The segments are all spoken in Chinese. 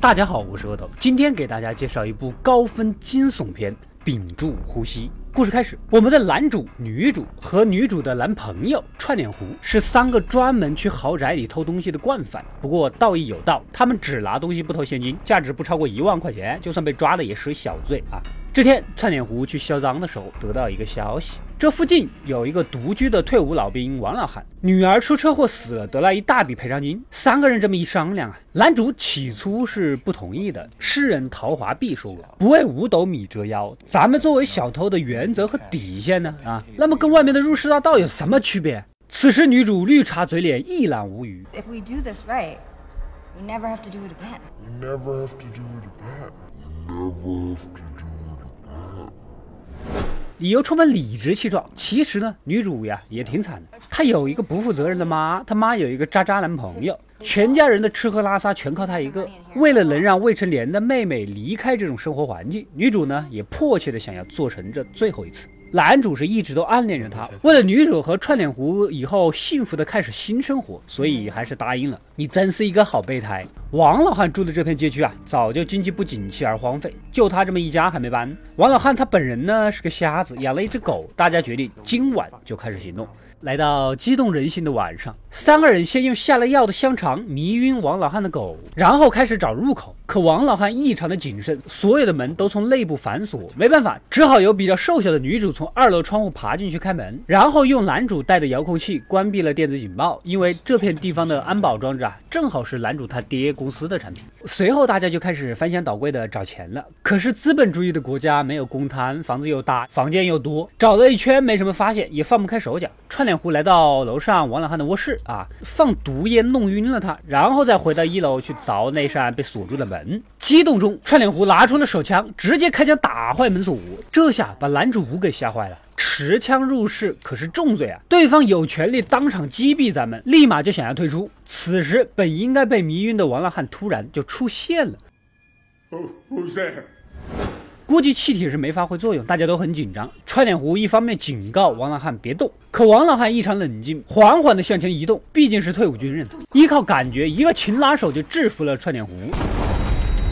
大家好，我是阿斗，今天给大家介绍一部高分惊悚片《屏住呼吸》。故事开始，我们的男主、女主和女主的男朋友串脸狐是三个专门去豪宅里偷东西的惯犯。不过道义有道，他们只拿东西不偷现金，价值不超过一万块钱，就算被抓了也是小罪啊。这天，串脸狐去销赃的时候，得到一个消息。这附近有一个独居的退伍老兵王老汉，女儿出车祸死了，得了一大笔赔偿金。三个人这么一商量啊，男主起初是不同意的。诗人陶华碧说过：“不为五斗米折腰。”咱们作为小偷的原则和底线呢？啊，那么跟外面的入室大盗有什么区别？此时女主绿茶嘴脸，一览无余。If we do this right, we never have to do it again. We never have to do it again. Never have to. 理由充分理直气壮。其实呢，女主呀也挺惨的。她有一个不负责任的妈，她妈有一个渣渣男朋友，全家人的吃喝拉撒全靠她一个。为了能让未成年的妹妹离开这种生活环境，女主呢也迫切的想要做成这最后一次。男主是一直都暗恋着她，为了女主和串脸狐以后幸福的开始新生活，所以还是答应了。你真是一个好备胎。王老汉住的这片街区啊，早就经济不景气而荒废，就他这么一家还没搬。王老汉他本人呢是个瞎子，养了一只狗。大家决定今晚就开始行动。来到激动人心的晚上，三个人先用下了药的香肠迷晕王老汉的狗，然后开始找入口。可王老汉异常的谨慎，所有的门都从内部反锁，没办法，只好由比较瘦小的女主从二楼窗户爬进去开门，然后用男主带的遥控器关闭了电子警报，因为这片地方的安保装置啊，正好是男主他爹公司的产品。随后大家就开始翻箱倒柜的找钱了。可是资本主义的国家没有公摊，房子又大，房间又多，找了一圈没什么发现，也放不开手脚，串。脸狐来到楼上王老汉的卧室啊，放毒烟弄晕了他，然后再回到一楼去凿那扇被锁住的门。激动中，串脸狐拿出了手枪，直接开枪打坏门锁。这下把男主给吓坏了，持枪入室可是重罪啊！对方有权利当场击毙咱们，立马就想要退出。此时本应该被迷晕的王老汉突然就出现了。估计气体是没发挥作用，大家都很紧张。串脸狐一方面警告王老汉别动，可王老汉异常冷静，缓缓地向前移动。毕竟是退伍军人，依靠感觉，一个擒拿手就制服了串脸狐，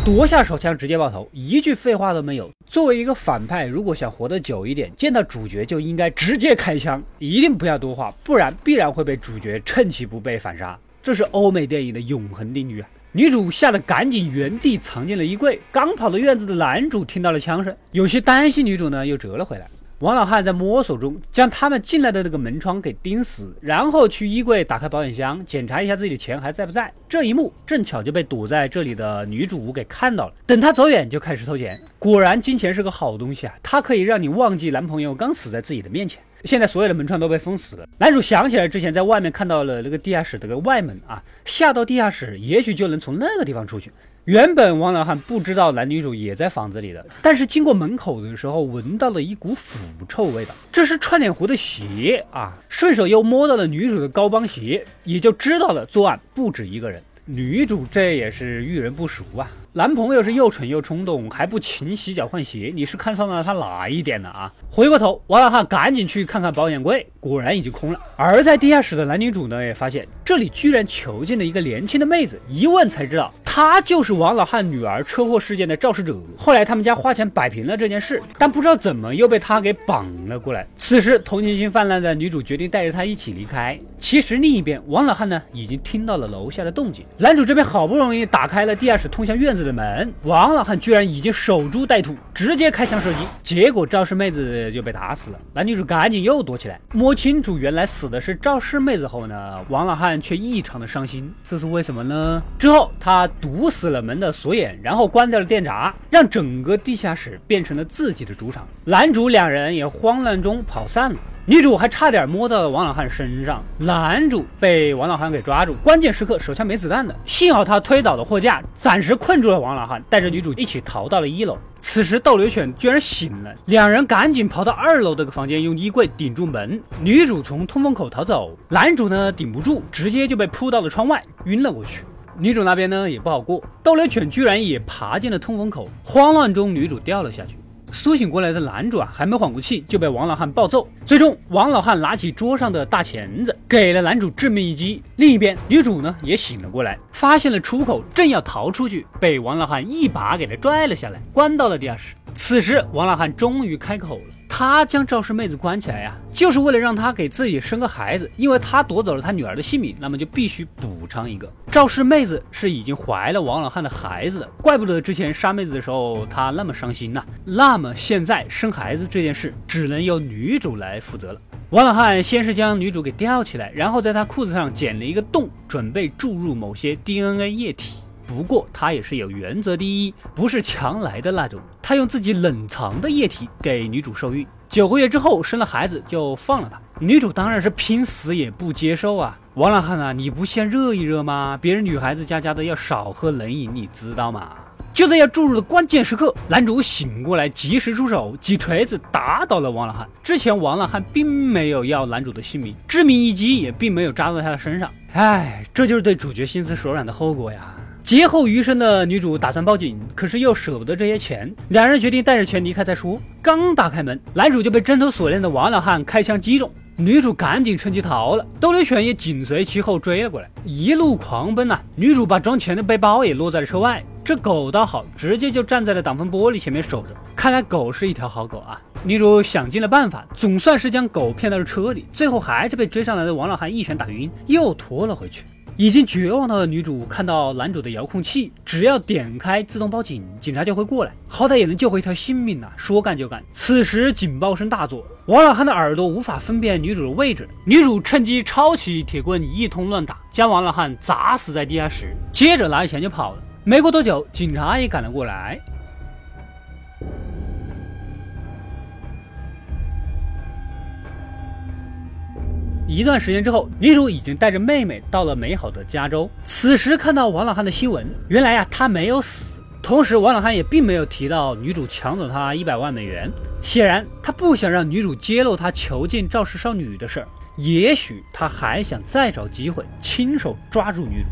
夺下手枪直接爆头，一句废话都没有。作为一个反派，如果想活得久一点，见到主角就应该直接开枪，一定不要多话，不然必然会被主角趁其不备反杀。这是欧美电影的永恒定律啊！女主吓得赶紧原地藏进了衣柜，刚跑到院子的男主听到了枪声，有些担心女主呢，又折了回来。王老汉在摸索中将他们进来的那个门窗给钉死，然后去衣柜打开保险箱，检查一下自己的钱还在不在。这一幕正巧就被堵在这里的女主给看到了。等她走远，就开始偷钱。果然，金钱是个好东西啊，它可以让你忘记男朋友刚死在自己的面前。现在所有的门窗都被封死了。男主想起来之前在外面看到了那个地下室的个外门啊，下到地下室也许就能从那个地方出去。原本王老汉不知道男女主也在房子里的，但是经过门口的时候闻到了一股腐臭味道，这是串脸狐的鞋啊，顺手又摸到了女主的高帮鞋，也就知道了作案不止一个人。女主这也是遇人不淑啊！男朋友是又蠢又冲动，还不勤洗脚换鞋，你是看上了他哪一点呢啊？回过头，王老汉赶紧去看看保险柜，果然已经空了。而在地下室的男女主呢，也发现这里居然囚禁了一个年轻的妹子，一问才知道。他就是王老汉女儿车祸事件的肇事者。后来他们家花钱摆平了这件事，但不知道怎么又被他给绑了过来。此时同情心泛滥的女主决定带着他一起离开。其实另一边，王老汉呢已经听到了楼下的动静。男主这边好不容易打开了地下室通向院子的门，王老汉居然已经守株待兔，直接开枪射击。结果肇事妹子就被打死了。男女主赶紧又躲起来。摸清楚原来死的是肇事妹子后呢，王老汉却异常的伤心。这是为什么呢？之后他。堵死了门的锁眼，然后关掉了电闸，让整个地下室变成了自己的主场。男主两人也慌乱中跑散了，女主还差点摸到了王老汉身上。男主被王老汉给抓住，关键时刻手枪没子弹的，幸好他推倒了货架，暂时困住了王老汉，带着女主一起逃到了一楼。此时斗牛犬居然醒了，两人赶紧跑到二楼的个房间，用衣柜顶住门。女主从通风口逃走，男主呢顶不住，直接就被扑到了窗外，晕了过去。女主那边呢也不好过，斗牛犬居然也爬进了通风口，慌乱中女主掉了下去。苏醒过来的男主啊，还没缓过气，就被王老汉暴揍。最终，王老汉拿起桌上的大钳子，给了男主致命一击。另一边，女主呢也醒了过来，发现了出口，正要逃出去，被王老汉一把给他拽了下来，关到了地下室。此时，王老汉终于开口了。他将赵氏妹子关起来呀，就是为了让她给自己生个孩子，因为他夺走了他女儿的性命，那么就必须补偿一个。赵氏妹子是已经怀了王老汉的孩子的，怪不得之前杀妹子的时候他那么伤心呐。那么现在生孩子这件事只能由女主来负责了。王老汉先是将女主给吊起来，然后在她裤子上剪了一个洞，准备注入某些 DNA 液体。不过他也是有原则第一，不是强来的那种。他用自己冷藏的液体给女主受孕，九个月之后生了孩子就放了她。女主当然是拼死也不接受啊！王老汉啊，你不先热一热吗？别人女孩子家家的要少喝冷饮，你知道吗？就在要注入的关键时刻，男主醒过来，及时出手，几锤子打倒了王老汉。之前王老汉并没有要男主的性命，致命一击也并没有扎到他的身上。唉，这就是对主角心慈手软的后果呀！劫后余生的女主打算报警，可是又舍不得这些钱，两人决定带着钱离开再说。刚打开门，男主就被针头锁链的王老汉开枪击中，女主赶紧趁机逃了，斗牛犬也紧随其后追了过来，一路狂奔呐。女主把装钱的背包也落在了车外，这狗倒好，直接就站在了挡风玻璃前面守着。看来狗是一条好狗啊！女主想尽了办法，总算是将狗骗到了车里，最后还是被追上来的王老汉一拳打晕，又拖了回去。已经绝望了的女主看到男主的遥控器，只要点开自动报警，警察就会过来，好歹也能救回一条性命呐！说干就干。此时警报声大作，王老汉的耳朵无法分辨女主的位置，女主趁机抄起铁棍一通乱打，将王老汉砸死在地下室，接着拿着钱就跑了。没过多久，警察也赶了过来。一段时间之后，女主已经带着妹妹到了美好的加州。此时看到王老汉的新闻，原来呀他没有死。同时，王老汉也并没有提到女主抢走他一百万美元。显然，他不想让女主揭露他囚禁肇事少女的事儿。也许他还想再找机会亲手抓住女主。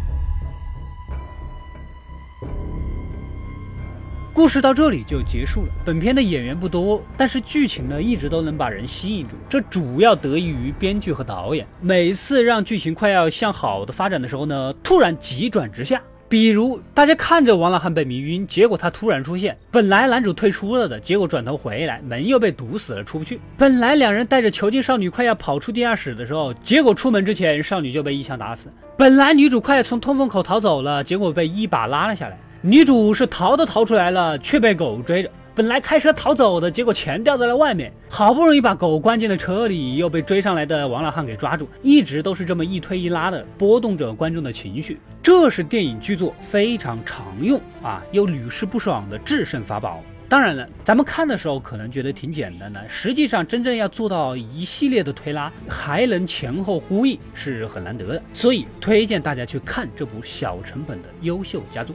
故事到这里就结束了。本片的演员不多，但是剧情呢一直都能把人吸引住。这主要得益于编剧和导演。每次让剧情快要向好的发展的时候呢，突然急转直下。比如大家看着王老汉被迷晕，结果他突然出现。本来男主退出了的，结果转头回来，门又被堵死了，出不去。本来两人带着囚禁少女快要跑出地下室的时候，结果出门之前少女就被一枪打死。本来女主快要从通风口逃走了，结果被一把拉了下来。女主是逃都逃出来了，却被狗追着。本来开车逃走的，结果钱掉在了外面。好不容易把狗关进了车里，又被追上来的王老汉给抓住。一直都是这么一推一拉的，波动着观众的情绪。这是电影剧作非常常用啊，又屡试不爽的制胜法宝。当然了，咱们看的时候可能觉得挺简单的，实际上真正要做到一系列的推拉，还能前后呼应，是很难得的。所以推荐大家去看这部小成本的优秀佳作。